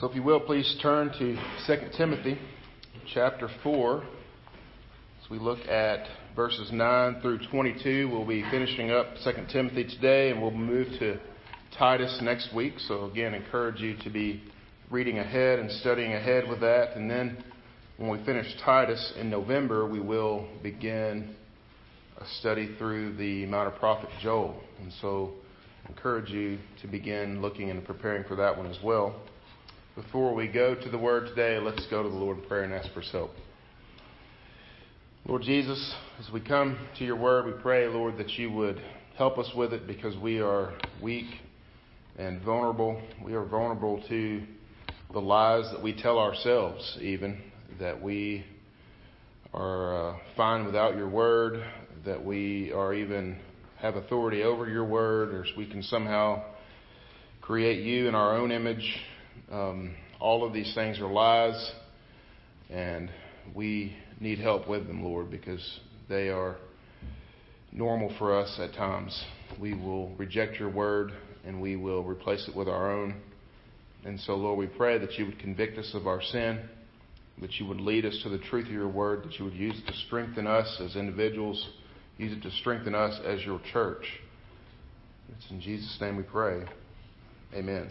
So, if you will, please turn to 2 Timothy chapter 4. As we look at verses 9 through 22, we'll be finishing up 2 Timothy today and we'll move to Titus next week. So, again, encourage you to be reading ahead and studying ahead with that. And then when we finish Titus in November, we will begin a study through the minor prophet Joel. And so, encourage you to begin looking and preparing for that one as well. Before we go to the Word today, let's go to the Lord in prayer and ask for His help. Lord Jesus, as we come to your Word, we pray, Lord, that you would help us with it because we are weak and vulnerable. We are vulnerable to the lies that we tell ourselves, even, that we are uh, fine without your Word, that we are even have authority over your Word, or we can somehow create you in our own image um, all of these things are lies, and we need help with them, Lord, because they are normal for us at times. We will reject your word and we will replace it with our own. And so, Lord, we pray that you would convict us of our sin, that you would lead us to the truth of your word, that you would use it to strengthen us as individuals, use it to strengthen us as your church. It's in Jesus' name we pray. Amen.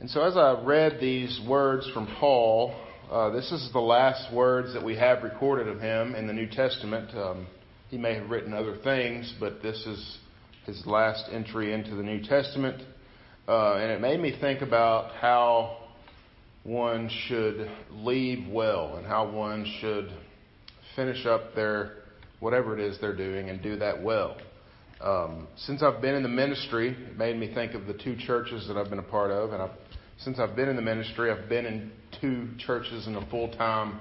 And so, as I read these words from Paul, uh, this is the last words that we have recorded of him in the New Testament. Um, he may have written other things, but this is his last entry into the New Testament. Uh, and it made me think about how one should leave well and how one should finish up their whatever it is they're doing and do that well. Um, since I've been in the ministry, it made me think of the two churches that I've been a part of, and I've since I've been in the ministry, I've been in two churches in a full time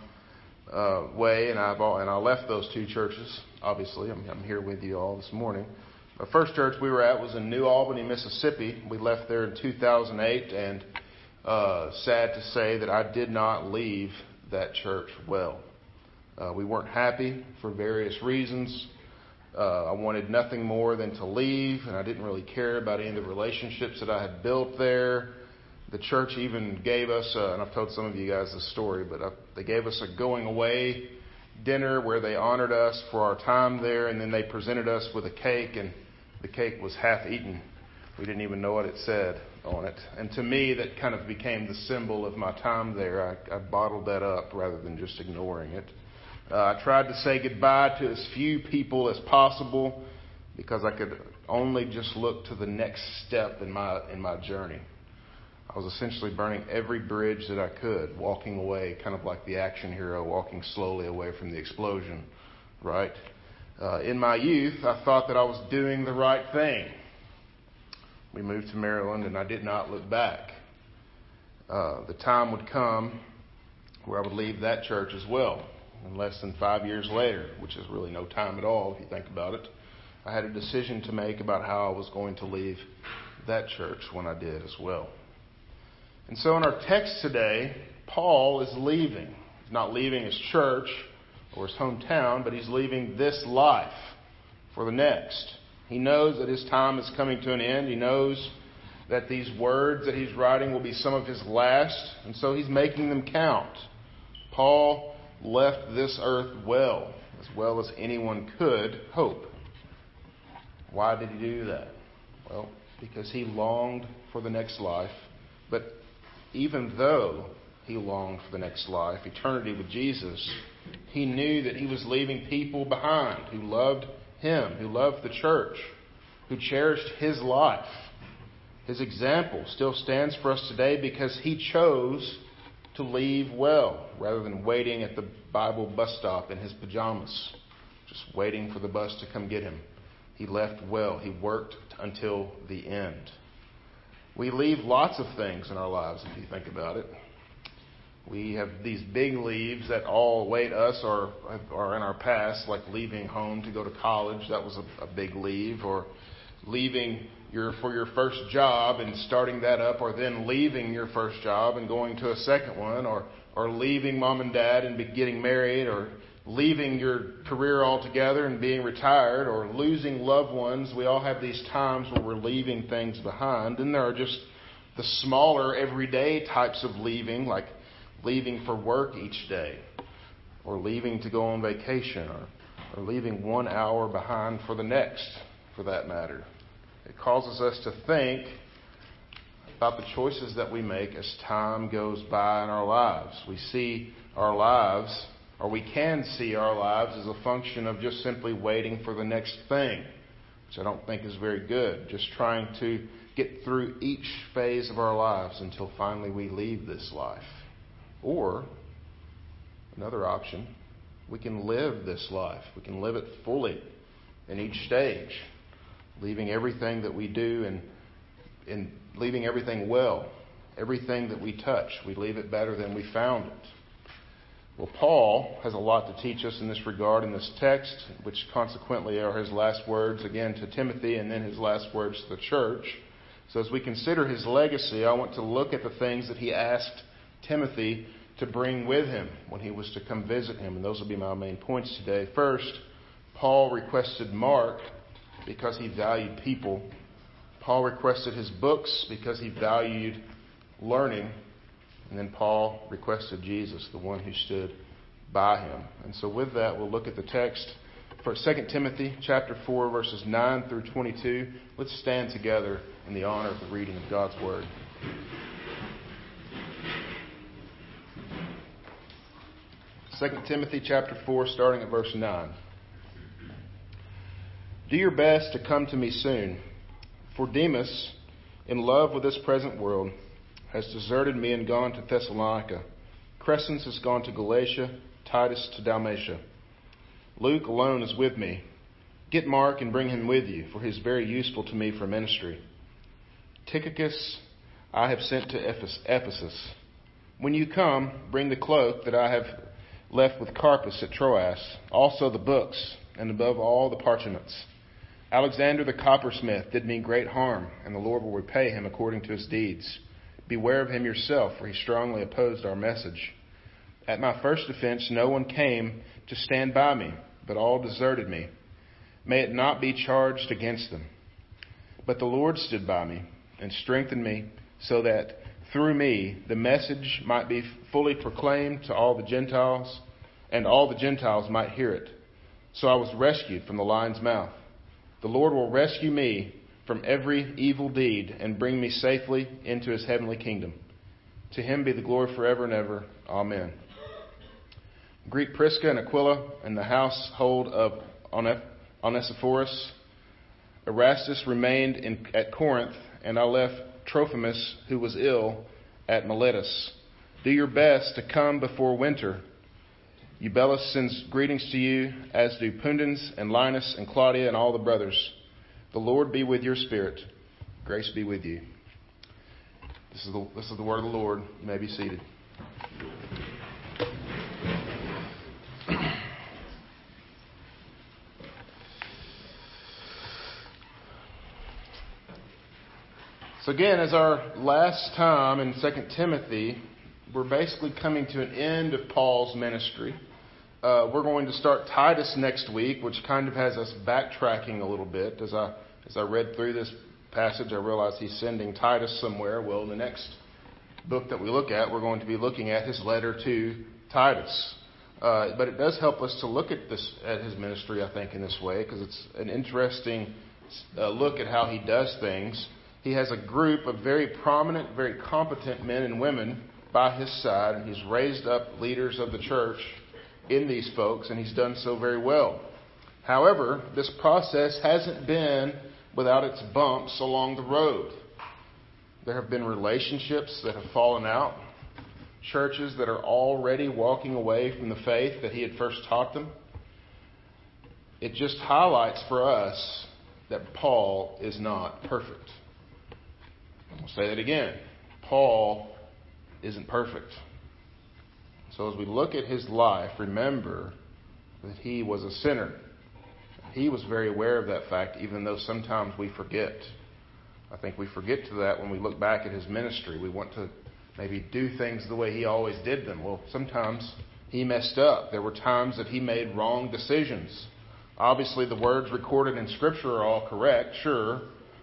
uh, way, and I've all, and I left those two churches. Obviously, I'm, I'm here with you all this morning. The first church we were at was in New Albany, Mississippi. We left there in 2008, and uh, sad to say that I did not leave that church well. Uh, we weren't happy for various reasons. Uh, I wanted nothing more than to leave, and I didn't really care about any of the relationships that I had built there. The church even gave us, uh, and I've told some of you guys this story, but uh, they gave us a going away dinner where they honored us for our time there, and then they presented us with a cake, and the cake was half eaten. We didn't even know what it said on it. And to me, that kind of became the symbol of my time there. I, I bottled that up rather than just ignoring it. Uh, I tried to say goodbye to as few people as possible because I could only just look to the next step in my in my journey. I was essentially burning every bridge that I could, walking away, kind of like the action hero, walking slowly away from the explosion, right? Uh, in my youth, I thought that I was doing the right thing. We moved to Maryland, and I did not look back. Uh, the time would come where I would leave that church as well. And less than five years later, which is really no time at all if you think about it, I had a decision to make about how I was going to leave that church when I did as well. And so in our text today, Paul is leaving. He's not leaving his church or his hometown, but he's leaving this life for the next. He knows that his time is coming to an end. He knows that these words that he's writing will be some of his last, and so he's making them count. Paul left this earth well, as well as anyone could hope. Why did he do that? Well, because he longed for the next life, but even though he longed for the next life, eternity with Jesus, he knew that he was leaving people behind who loved him, who loved the church, who cherished his life. His example still stands for us today because he chose to leave well rather than waiting at the Bible bus stop in his pajamas, just waiting for the bus to come get him. He left well. He worked until the end. We leave lots of things in our lives if you think about it. We have these big leaves that all await us or are in our past, like leaving home to go to college. That was a, a big leave, or leaving your for your first job and starting that up, or then leaving your first job and going to a second one, or or leaving mom and dad and getting married, or leaving your career altogether and being retired or losing loved ones. We all have these times where we're leaving things behind. Then there are just the smaller, everyday types of leaving, like leaving for work each day, or leaving to go on vacation, or, or leaving one hour behind for the next, for that matter. It causes us to think about the choices that we make as time goes by in our lives. We see our lives, or we can see our lives as a function of just simply waiting for the next thing, which I don't think is very good. Just trying to get through each phase of our lives until finally we leave this life. Or, another option, we can live this life. We can live it fully in each stage, leaving everything that we do and, and leaving everything well. Everything that we touch, we leave it better than we found it. Well, Paul has a lot to teach us in this regard in this text, which consequently are his last words again to Timothy and then his last words to the church. So, as we consider his legacy, I want to look at the things that he asked Timothy to bring with him when he was to come visit him. And those will be my main points today. First, Paul requested Mark because he valued people. Paul requested his books because he valued learning. And then Paul requested Jesus, the one who stood by him. And so with that, we'll look at the text for 2 Timothy chapter 4 verses 9 through 22. Let's stand together in the honor of the reading of God's word. 2 Timothy chapter 4 starting at verse 9. Do your best to come to me soon, for Demas, in love with this present world, has deserted me and gone to Thessalonica. Crescens has gone to Galatia, Titus to Dalmatia. Luke alone is with me. Get Mark and bring him with you, for he is very useful to me for ministry. Tychicus I have sent to Ephesus. When you come, bring the cloak that I have left with Carpus at Troas, also the books, and above all the parchments. Alexander the coppersmith did me great harm, and the Lord will repay him according to his deeds. Beware of him yourself, for he strongly opposed our message. At my first offense, no one came to stand by me, but all deserted me. May it not be charged against them. But the Lord stood by me and strengthened me, so that through me the message might be fully proclaimed to all the Gentiles, and all the Gentiles might hear it. So I was rescued from the lion's mouth. The Lord will rescue me from every evil deed and bring me safely into his heavenly kingdom. To him be the glory forever and ever. Amen. Greet Prisca and Aquila and the household of Onesiphorus. Erastus remained in, at Corinth, and I left Trophimus, who was ill, at Miletus. Do your best to come before winter. Eubulus sends greetings to you, as do Pudens and Linus and Claudia and all the brothers. The Lord be with your spirit. Grace be with you. This is the, this is the word of the Lord. You may be seated. So, again, as our last time in 2 Timothy, we're basically coming to an end of Paul's ministry. Uh, we're going to start Titus next week, which kind of has us backtracking a little bit. As I, as I read through this passage, I realized he's sending Titus somewhere. Well, in the next book that we look at, we're going to be looking at his letter to Titus. Uh, but it does help us to look at this at his ministry, I think, in this way, because it's an interesting uh, look at how he does things he has a group of very prominent, very competent men and women by his side, and he's raised up leaders of the church in these folks, and he's done so very well. However, this process hasn't been without its bumps along the road. There have been relationships that have fallen out, churches that are already walking away from the faith that he had first taught them. It just highlights for us that Paul is not perfect. I'll say that again. Paul isn't perfect. So as we look at his life, remember that he was a sinner. He was very aware of that fact, even though sometimes we forget. I think we forget to that when we look back at his ministry. We want to maybe do things the way he always did them. Well, sometimes he messed up. There were times that he made wrong decisions. Obviously, the words recorded in Scripture are all correct, sure,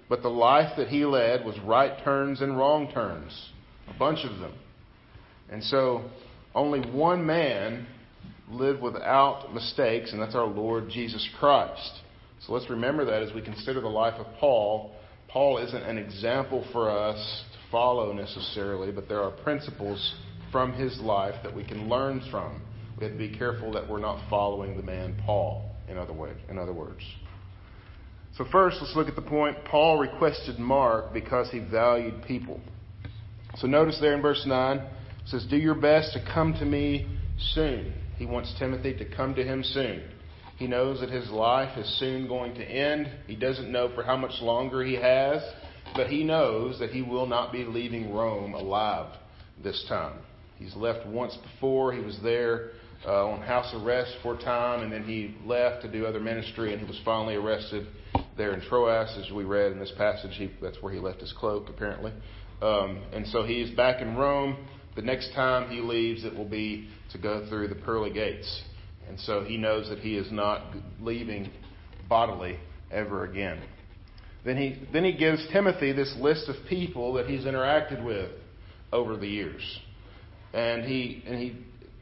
but the life that he led was right turns and wrong turns, a bunch of them. And so only one man lived without mistakes, and that's our Lord Jesus Christ. So let's remember that as we consider the life of Paul. Paul isn't an example for us to follow necessarily, but there are principles from his life that we can learn from. We have to be careful that we're not following the man Paul, in other, way, in other words. So, first, let's look at the point Paul requested Mark because he valued people. So, notice there in verse 9, it says, Do your best to come to me soon. He wants Timothy to come to him soon. He knows that his life is soon going to end. He doesn't know for how much longer he has, but he knows that he will not be leaving Rome alive this time. He's left once before. He was there uh, on house arrest for a time, and then he left to do other ministry, and he was finally arrested there in Troas, as we read in this passage. He, that's where he left his cloak, apparently. Um, and so he's back in Rome. The next time he leaves, it will be to go through the pearly gates. And so he knows that he is not leaving bodily ever again. Then he, then he gives Timothy this list of people that he's interacted with over the years. And he, and he,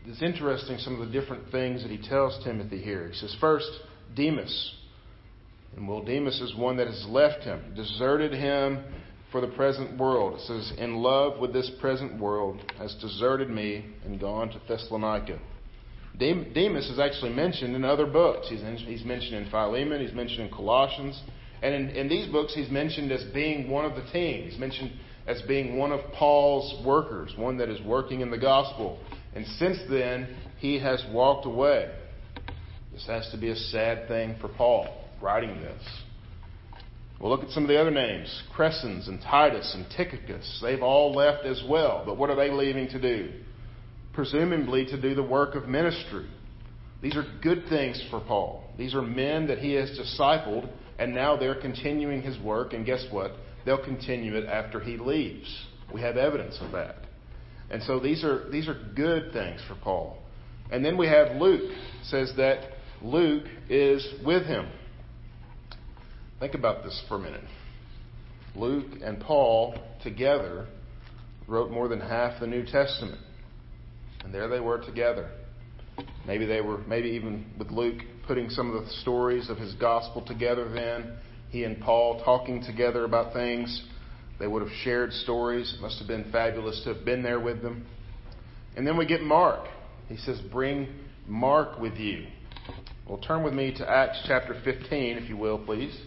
it's interesting some of the different things that he tells Timothy here. He says, first, Demas. And well, Demas is one that has left him, deserted him for the present world. It says, in love with this present world, has deserted me and gone to Thessalonica. Demas is actually mentioned in other books. He's, in, he's mentioned in Philemon, he's mentioned in Colossians. And in, in these books, he's mentioned as being one of the team. He's mentioned as being one of Paul's workers, one that is working in the gospel. And since then, he has walked away. This has to be a sad thing for Paul, writing this. We'll look at some of the other names Crescens and Titus and Tychicus. They've all left as well. But what are they leaving to do? Presumably to do the work of ministry. These are good things for Paul. These are men that he has discipled, and now they're continuing his work. And guess what? They'll continue it after he leaves. We have evidence of that. And so these are, these are good things for Paul. And then we have Luke. Says that Luke is with him. Think about this for a minute. Luke and Paul together wrote more than half the New Testament. And there they were together. Maybe they were, maybe even with Luke putting some of the stories of his gospel together then. He and Paul talking together about things. They would have shared stories. It must have been fabulous to have been there with them. And then we get Mark. He says, Bring Mark with you. Well, turn with me to Acts chapter 15, if you will, please.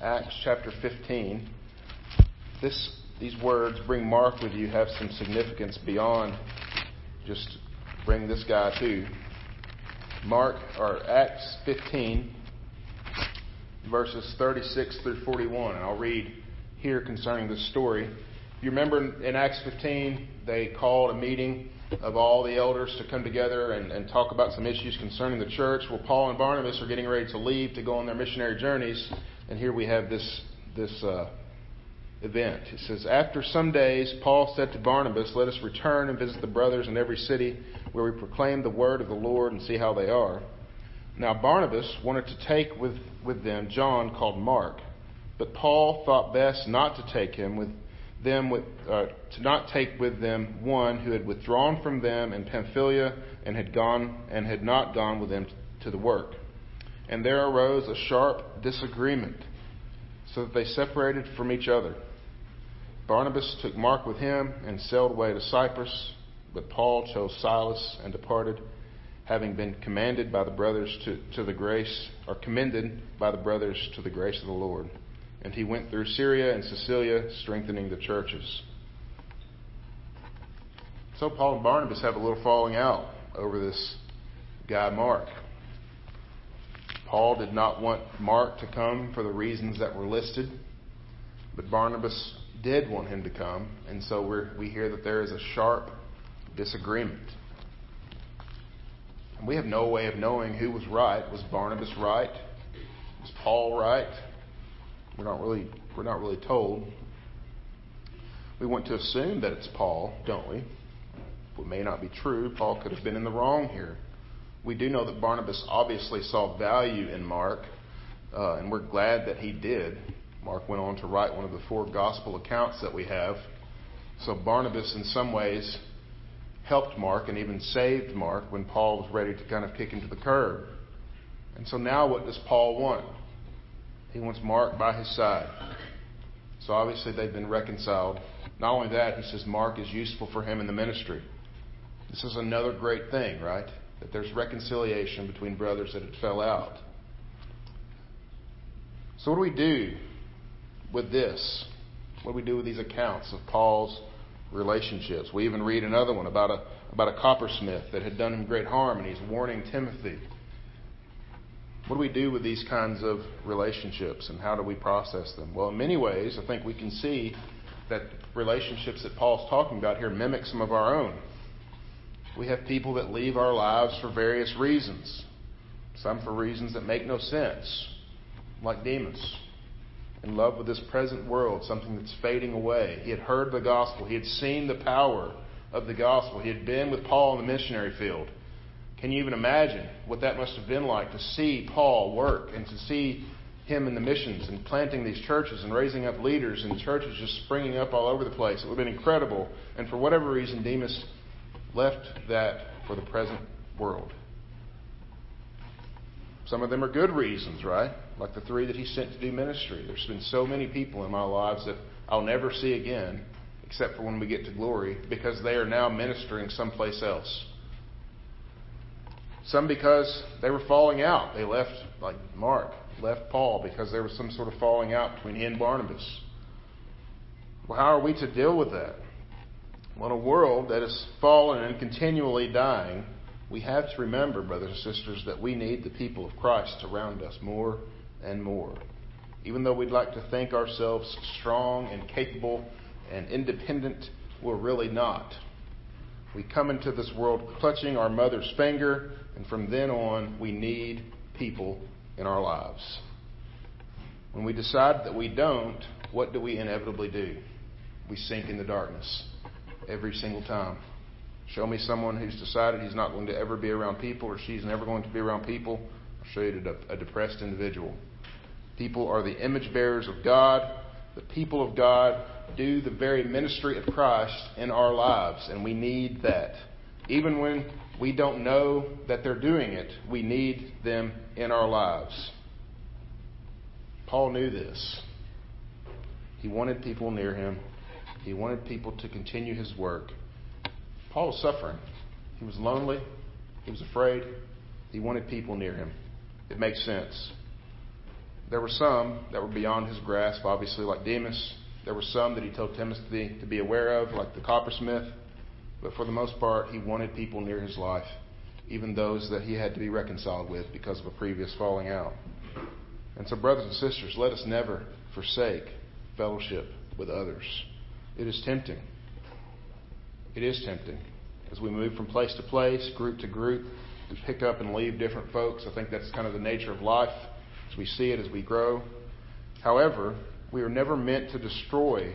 Acts chapter 15. This, these words, bring Mark with you, have some significance beyond just bring this guy too. Mark, or Acts 15, verses 36 through 41. And I'll read here concerning this story. You remember in Acts 15, they called a meeting of all the elders to come together and, and talk about some issues concerning the church. Well, Paul and Barnabas are getting ready to leave to go on their missionary journeys. And here we have this, this uh, event. It says, After some days, Paul said to Barnabas, Let us return and visit the brothers in every city where we proclaim the word of the Lord and see how they are. Now, Barnabas wanted to take with, with them John called Mark, but Paul thought best not to take him with them with, uh, to not take with them one who had withdrawn from them in Pamphylia and had gone and had not gone with them to the work. And there arose a sharp disagreement, so that they separated from each other. Barnabas took Mark with him and sailed away to Cyprus, but Paul chose Silas and departed, having been commanded by the brothers to, to the grace, or commended by the brothers to the grace of the Lord. And he went through Syria and Cilicia, strengthening the churches. So Paul and Barnabas have a little falling out over this guy Mark. Paul did not want Mark to come for the reasons that were listed, but Barnabas did want him to come, and so we we hear that there is a sharp disagreement. And we have no way of knowing who was right. Was Barnabas right? Was Paul right? We're not really we're not really told. We want to assume that it's Paul, don't we? It may not be true. Paul could have been in the wrong here we do know that Barnabas obviously saw value in Mark, uh, and we're glad that he did. Mark went on to write one of the four gospel accounts that we have. So Barnabas, in some ways, helped Mark and even saved Mark when Paul was ready to kind of kick him to the curb. And so now what does Paul want? He wants Mark by his side. So obviously they've been reconciled. Not only that, he says Mark is useful for him in the ministry. This is another great thing, right? That there's reconciliation between brothers that had fell out. So what do we do with this? What do we do with these accounts of Paul's relationships? We even read another one about a about a coppersmith that had done him great harm, and he's warning Timothy. What do we do with these kinds of relationships, and how do we process them? Well, in many ways, I think we can see that relationships that Paul's talking about here mimic some of our own. We have people that leave our lives for various reasons, some for reasons that make no sense, like Demas in love with this present world, something that's fading away. He had heard the gospel, he had seen the power of the gospel, he had been with Paul in the missionary field. Can you even imagine what that must have been like to see Paul work and to see him in the missions and planting these churches and raising up leaders and churches just springing up all over the place? It would have been incredible. And for whatever reason, Demas left that for the present world. Some of them are good reasons, right? Like the three that he sent to do ministry. There's been so many people in my lives that I'll never see again, except for when we get to glory, because they are now ministering someplace else. Some because they were falling out. They left, like Mark, left Paul because there was some sort of falling out between he and Barnabas. Well, how are we to deal with that? Well, in a world that is fallen and continually dying, we have to remember, brothers and sisters, that we need the people of Christ around us more and more. Even though we'd like to think ourselves strong and capable and independent, we're really not. We come into this world clutching our mother's finger, and from then on, we need people in our lives. When we decide that we don't, what do we inevitably do? We sink in the darkness every single time. Show me someone who's decided he's not going to ever be around people or she's never going to be around people. I'll show you a depressed individual. People are the image bearers of God. The people of God do the very ministry of Christ in our lives, and we need that. Even when we don't know that they're doing it, we need them in our lives. Paul knew this. He wanted people near him, he wanted people to continue his work. Paul was suffering. He was lonely. He was afraid. He wanted people near him. It makes sense. There were some that were beyond his grasp, obviously, like Demas. There were some that he told Timothy to be aware of, like the coppersmith. But for the most part, he wanted people near his life, even those that he had to be reconciled with because of a previous falling out. And so, brothers and sisters, let us never forsake fellowship with others. It is tempting. It is tempting. As we move from place to place, group to group, we pick up and leave different folks. I think that's kind of the nature of life as we see it as we grow. However, we are never meant to destroy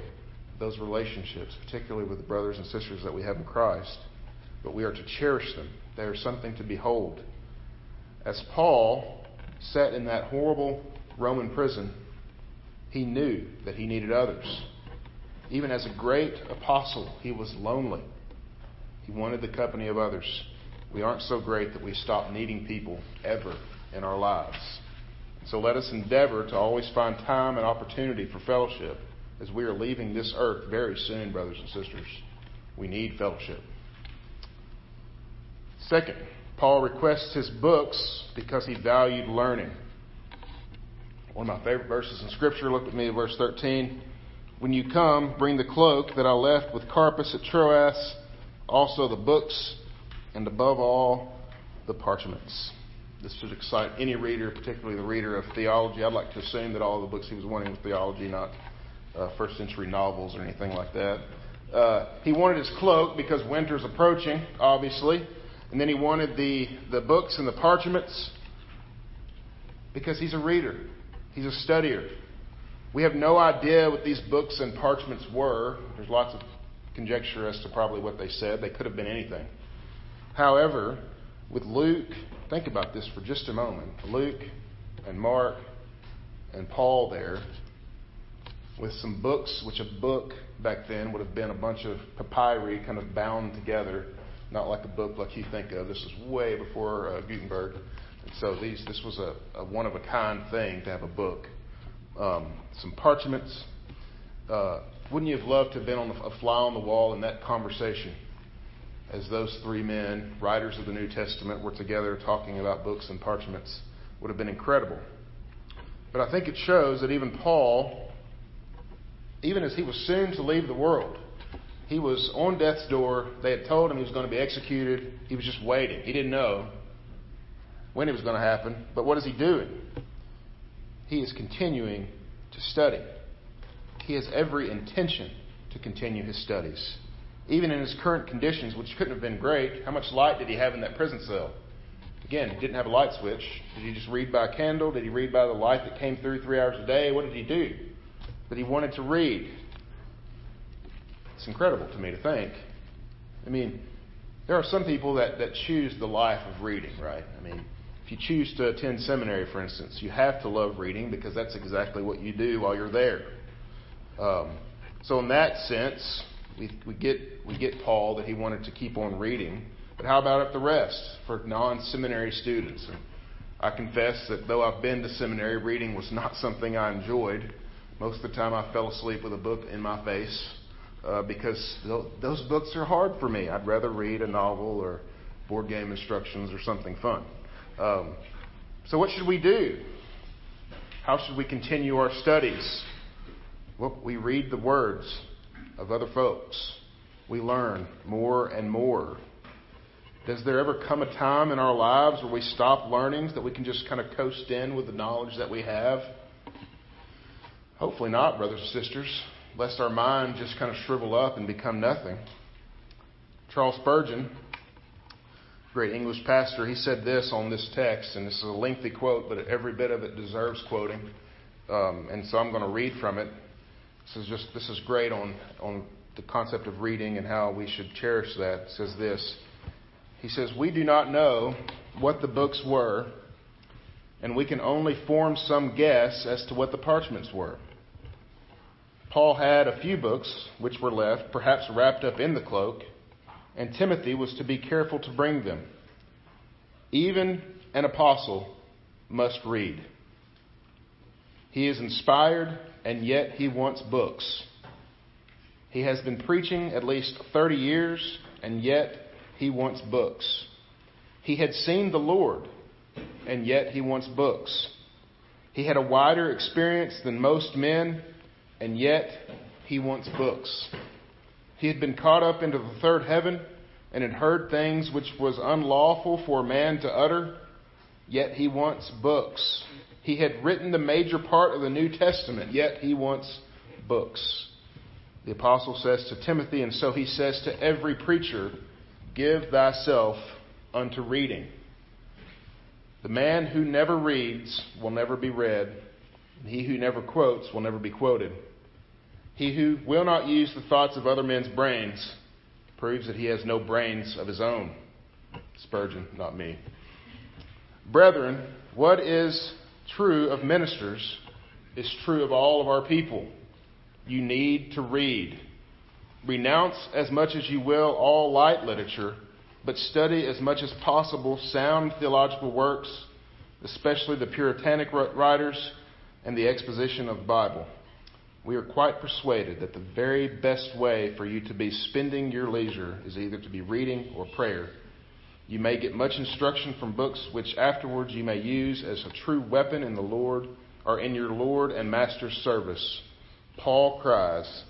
those relationships, particularly with the brothers and sisters that we have in Christ, but we are to cherish them. They are something to behold. As Paul sat in that horrible Roman prison, he knew that he needed others. Even as a great apostle, he was lonely. He wanted the company of others. We aren't so great that we stop needing people ever in our lives. So let us endeavor to always find time and opportunity for fellowship as we are leaving this earth very soon, brothers and sisters. We need fellowship. Second, Paul requests his books because he valued learning. One of my favorite verses in Scripture, look at me verse 13. When you come, bring the cloak that I left with Carpus at Troas, also the books, and above all, the parchments. This should excite any reader, particularly the reader of theology. I'd like to assume that all the books he was wanting was theology, not uh, first century novels or anything like that. Uh, he wanted his cloak because winter's approaching, obviously. And then he wanted the, the books and the parchments because he's a reader, he's a studier. We have no idea what these books and parchments were. There's lots of conjecture as to probably what they said. They could have been anything. However, with Luke Think about this for just a moment. Luke and Mark and Paul there, with some books, which a book back then would have been a bunch of papyri kind of bound together, not like a book like you think of. This was way before uh, Gutenberg. And so these, this was a, a one of a kind thing to have a book. Um, some parchments. Uh, wouldn't you have loved to have been on a fly on the wall in that conversation as those three men, writers of the New Testament, were together talking about books and parchments? Would have been incredible. But I think it shows that even Paul, even as he was soon to leave the world, he was on death's door. They had told him he was going to be executed. He was just waiting. He didn't know when it was going to happen. But what is he doing? He is continuing to study. He has every intention to continue his studies. Even in his current conditions, which couldn't have been great, how much light did he have in that prison cell? Again, he didn't have a light switch. Did he just read by candle? Did he read by the light that came through three hours a day? What did he do? But he wanted to read. It's incredible to me to think. I mean, there are some people that, that choose the life of reading, right? I mean, if you choose to attend seminary, for instance, you have to love reading because that's exactly what you do while you're there. Um, so, in that sense, we, we, get, we get Paul that he wanted to keep on reading. But how about the rest for non seminary students? And I confess that though I've been to seminary, reading was not something I enjoyed. Most of the time I fell asleep with a book in my face uh, because those books are hard for me. I'd rather read a novel or board game instructions or something fun. Um, so, what should we do? How should we continue our studies? We read the words of other folks. We learn more and more. Does there ever come a time in our lives where we stop learning so that we can just kind of coast in with the knowledge that we have? Hopefully not, brothers and sisters, lest our mind just kind of shrivel up and become nothing. Charles Spurgeon, great English pastor, he said this on this text, and this is a lengthy quote, but every bit of it deserves quoting. Um, and so I'm going to read from it. This is just this is great on on the concept of reading and how we should cherish that. It says this. He says, We do not know what the books were, and we can only form some guess as to what the parchments were. Paul had a few books which were left, perhaps wrapped up in the cloak, and Timothy was to be careful to bring them. Even an apostle must read. He is inspired, and yet he wants books. He has been preaching at least 30 years, and yet he wants books. He had seen the Lord, and yet he wants books. He had a wider experience than most men, and yet he wants books. He had been caught up into the third heaven and had heard things which was unlawful for a man to utter, yet he wants books. He had written the major part of the New Testament, yet he wants books. The apostle says to Timothy, and so he says to every preacher, Give thyself unto reading. The man who never reads will never be read, and he who never quotes will never be quoted. He who will not use the thoughts of other men's brains proves that he has no brains of his own. Spurgeon, not me. Brethren, what is true of ministers is true of all of our people. You need to read. Renounce as much as you will all light literature, but study as much as possible sound theological works, especially the Puritanic writers and the exposition of the Bible. We are quite persuaded that the very best way for you to be spending your leisure is either to be reading or prayer. You may get much instruction from books which afterwards you may use as a true weapon in the Lord or in your Lord and Master's service. Paul cries,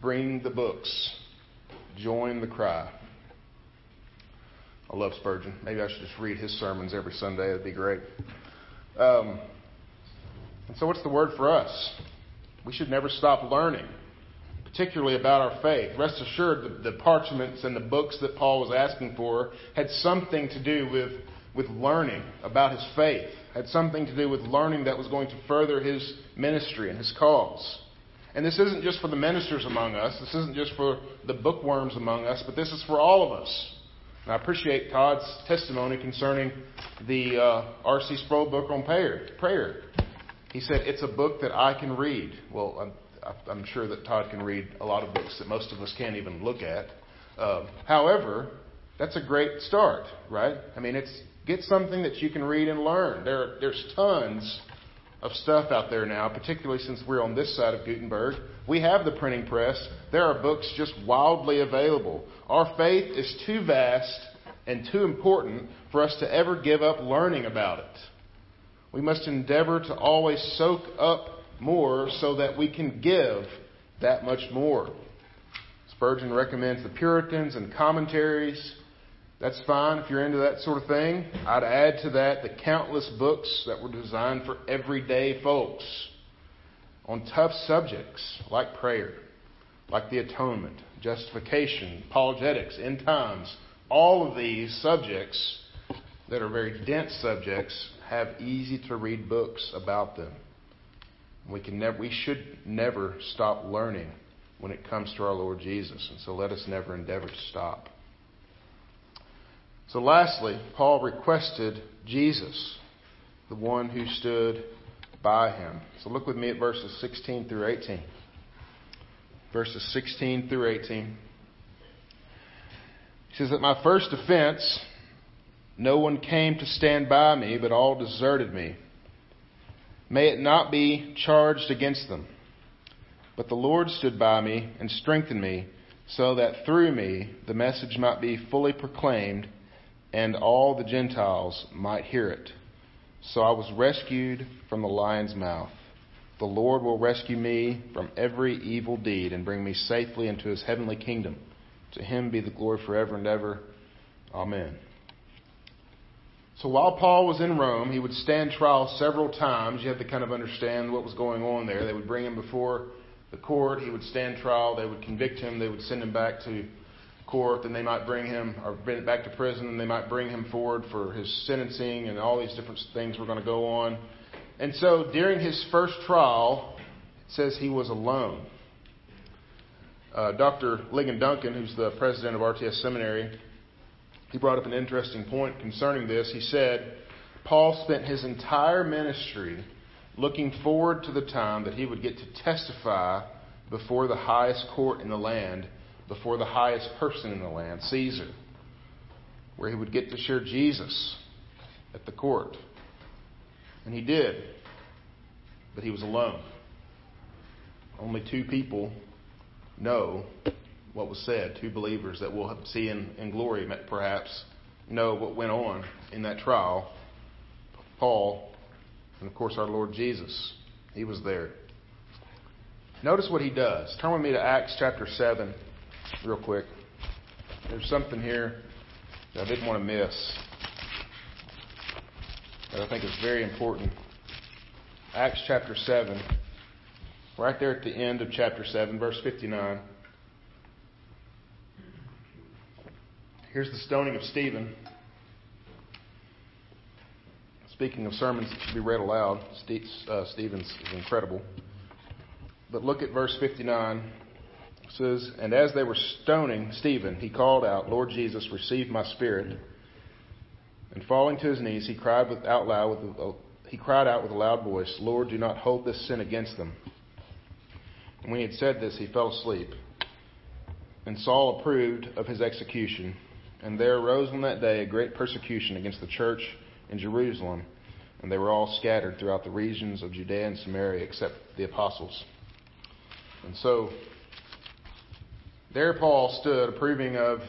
Bring the books, join the cry. I love Spurgeon. Maybe I should just read his sermons every Sunday. That'd be great. Um, and so, what's the word for us? We should never stop learning particularly about our faith. Rest assured, the, the parchments and the books that Paul was asking for had something to do with, with learning about his faith, had something to do with learning that was going to further his ministry and his cause. And this isn't just for the ministers among us, this isn't just for the bookworms among us, but this is for all of us. And I appreciate Todd's testimony concerning the uh, R.C. Sproul book on prayer. prayer. He said, It's a book that I can read. Well, I'm sure that Todd can read a lot of books that most of us can't even look at. Uh, however, that's a great start, right? I mean, it's get something that you can read and learn. There, there's tons of stuff out there now, particularly since we're on this side of Gutenberg. We have the printing press. There are books just wildly available. Our faith is too vast and too important for us to ever give up learning about it. We must endeavor to always soak up more so that we can give that much more. Spurgeon recommends the Puritans and commentaries. That's fine if you're into that sort of thing. I'd add to that the countless books that were designed for everyday folks on tough subjects like prayer, like the atonement, justification, apologetics, end times. All of these subjects that are very dense subjects have easy to read books about them. We can never, we should never stop learning when it comes to our Lord Jesus, and so let us never endeavor to stop. So, lastly, Paul requested Jesus, the one who stood by him. So, look with me at verses 16 through 18. Verses 16 through 18. He says, At my first offense, no one came to stand by me, but all deserted me. May it not be charged against them. But the Lord stood by me and strengthened me, so that through me the message might be fully proclaimed, and all the Gentiles might hear it. So I was rescued from the lion's mouth. The Lord will rescue me from every evil deed and bring me safely into his heavenly kingdom. To him be the glory forever and ever. Amen. So while Paul was in Rome, he would stand trial several times. You have to kind of understand what was going on there. They would bring him before the court. He would stand trial. They would convict him. They would send him back to court. Then they might bring him or bring back to prison. And they might bring him forward for his sentencing and all these different things were going to go on. And so during his first trial, it says he was alone. Uh, Dr. Ligon Duncan, who's the president of RTS Seminary, he brought up an interesting point concerning this. He said, Paul spent his entire ministry looking forward to the time that he would get to testify before the highest court in the land, before the highest person in the land, Caesar, where he would get to share Jesus at the court. And he did, but he was alone. Only two people know what was said. Two believers that we'll see in, in glory, perhaps, know what went on in that trial. Paul, and of course our Lord Jesus. He was there. Notice what he does. Turn with me to Acts chapter 7, real quick. There's something here that I didn't want to miss that I think is very important. Acts chapter 7, right there at the end of chapter 7, verse 59. Here's the stoning of Stephen. Speaking of sermons that should be read aloud, uh, Stephen's is incredible. But look at verse 59. It says, And as they were stoning Stephen, he called out, Lord Jesus, receive my spirit. And falling to his knees, he cried out loud with a, he cried out with a loud voice, Lord, do not hold this sin against them. And when he had said this, he fell asleep. And Saul approved of his execution. And there arose on that day a great persecution against the church in Jerusalem, and they were all scattered throughout the regions of Judea and Samaria except the apostles. And so, there Paul stood approving of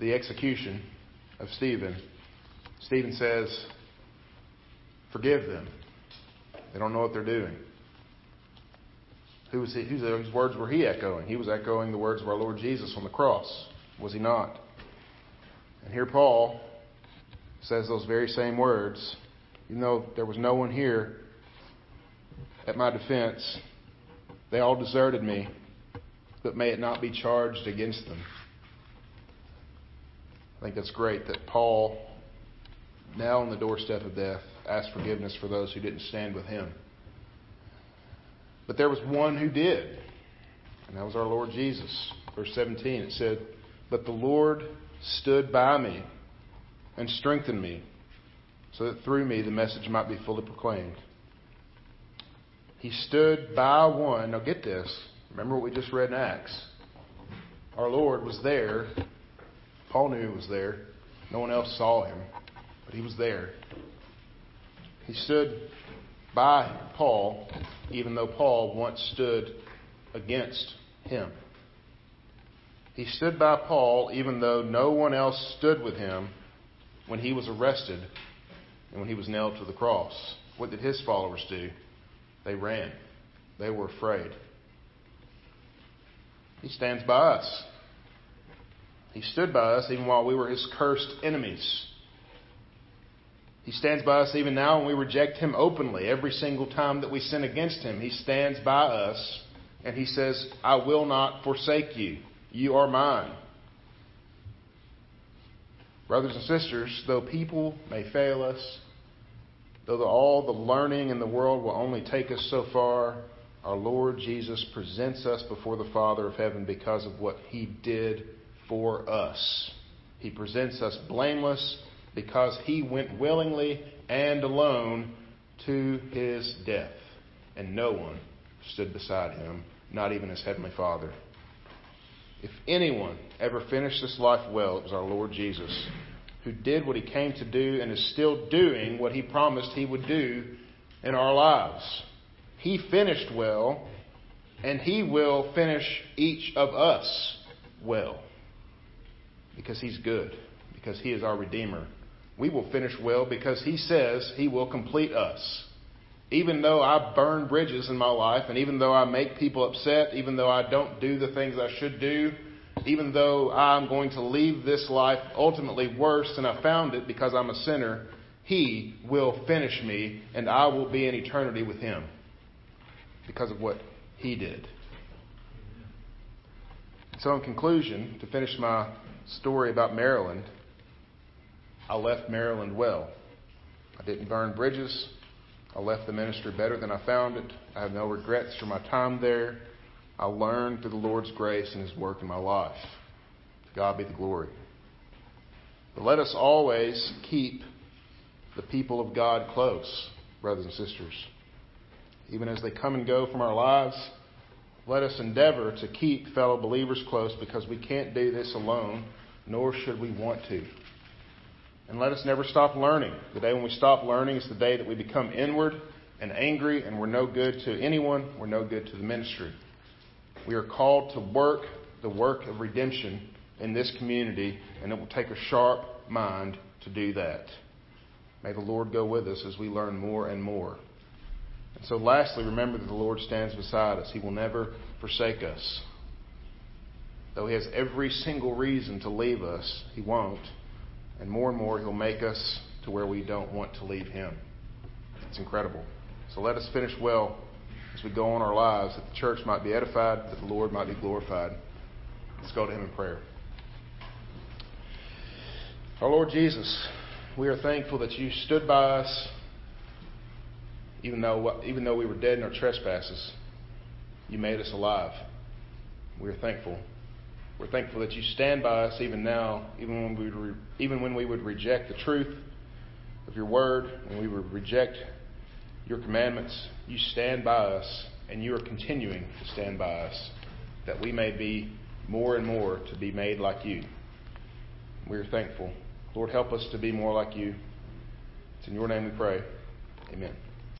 the execution of Stephen. Stephen says, Forgive them. They don't know what they're doing. Who was he, whose words were he echoing? He was echoing the words of our Lord Jesus on the cross, was he not? And here Paul says those very same words. Even though there was no one here at my defense, they all deserted me, but may it not be charged against them. I think that's great that Paul, now on the doorstep of death, asked forgiveness for those who didn't stand with him. But there was one who did, and that was our Lord Jesus. Verse 17, it said, But the Lord stood by me and strengthened me, so that through me the message might be fully proclaimed. He stood by one. Now get this. Remember what we just read in Acts. Our Lord was there. Paul knew he was there. No one else saw him, but he was there. He stood by Paul, even though Paul once stood against him. He stood by Paul, even though no one else stood with him when he was arrested and when he was nailed to the cross. What did his followers do? They ran. They were afraid. He stands by us. He stood by us even while we were his cursed enemies. He stands by us even now when we reject him openly. Every single time that we sin against him, he stands by us and he says, I will not forsake you. You are mine. Brothers and sisters, though people may fail us, though all the learning in the world will only take us so far, our Lord Jesus presents us before the Father of heaven because of what he did for us. He presents us blameless because he went willingly and alone to his death, and no one stood beside him, not even his heavenly Father. If anyone ever finished this life well, it was our Lord Jesus, who did what he came to do and is still doing what he promised he would do in our lives. He finished well, and He will finish each of us well. Because He's good, because He is our Redeemer. We will finish well because He says He will complete us. Even though I burn bridges in my life, and even though I make people upset, even though I don't do the things I should do, even though I'm going to leave this life ultimately worse than I found it because I'm a sinner, He will finish me, and I will be in eternity with Him because of what he did. So, in conclusion, to finish my story about Maryland, I left Maryland well. I didn't burn bridges. I left the ministry better than I found it. I have no regrets for my time there. I learned through the Lord's grace and His work in my life. To God be the glory. But let us always keep the people of God close, brothers and sisters even as they come and go from our lives. Let us endeavor to keep fellow believers close because we can't do this alone, nor should we want to. And let us never stop learning. The day when we stop learning is the day that we become inward and angry and we're no good to anyone, we're no good to the ministry. We are called to work the work of redemption in this community, and it will take a sharp mind to do that. May the Lord go with us as we learn more and more. And so, lastly, remember that the Lord stands beside us. He will never forsake us. Though He has every single reason to leave us, He won't. And more and more, He'll make us to where we don't want to leave Him. It's incredible. So let us finish well as we go on our lives, that the church might be edified, that the Lord might be glorified. Let's go to Him in prayer. Our Lord Jesus, we are thankful that you stood by us even though, even though we were dead in our trespasses, you made us alive. We are thankful. We're thankful that you stand by us even now, even when we, re, even when we would reject the truth of your word, when we would reject your commandments. You stand by us, and you are continuing to stand by us, that we may be more and more to be made like you. We are thankful. Lord, help us to be more like you. It's in your name we pray. Amen.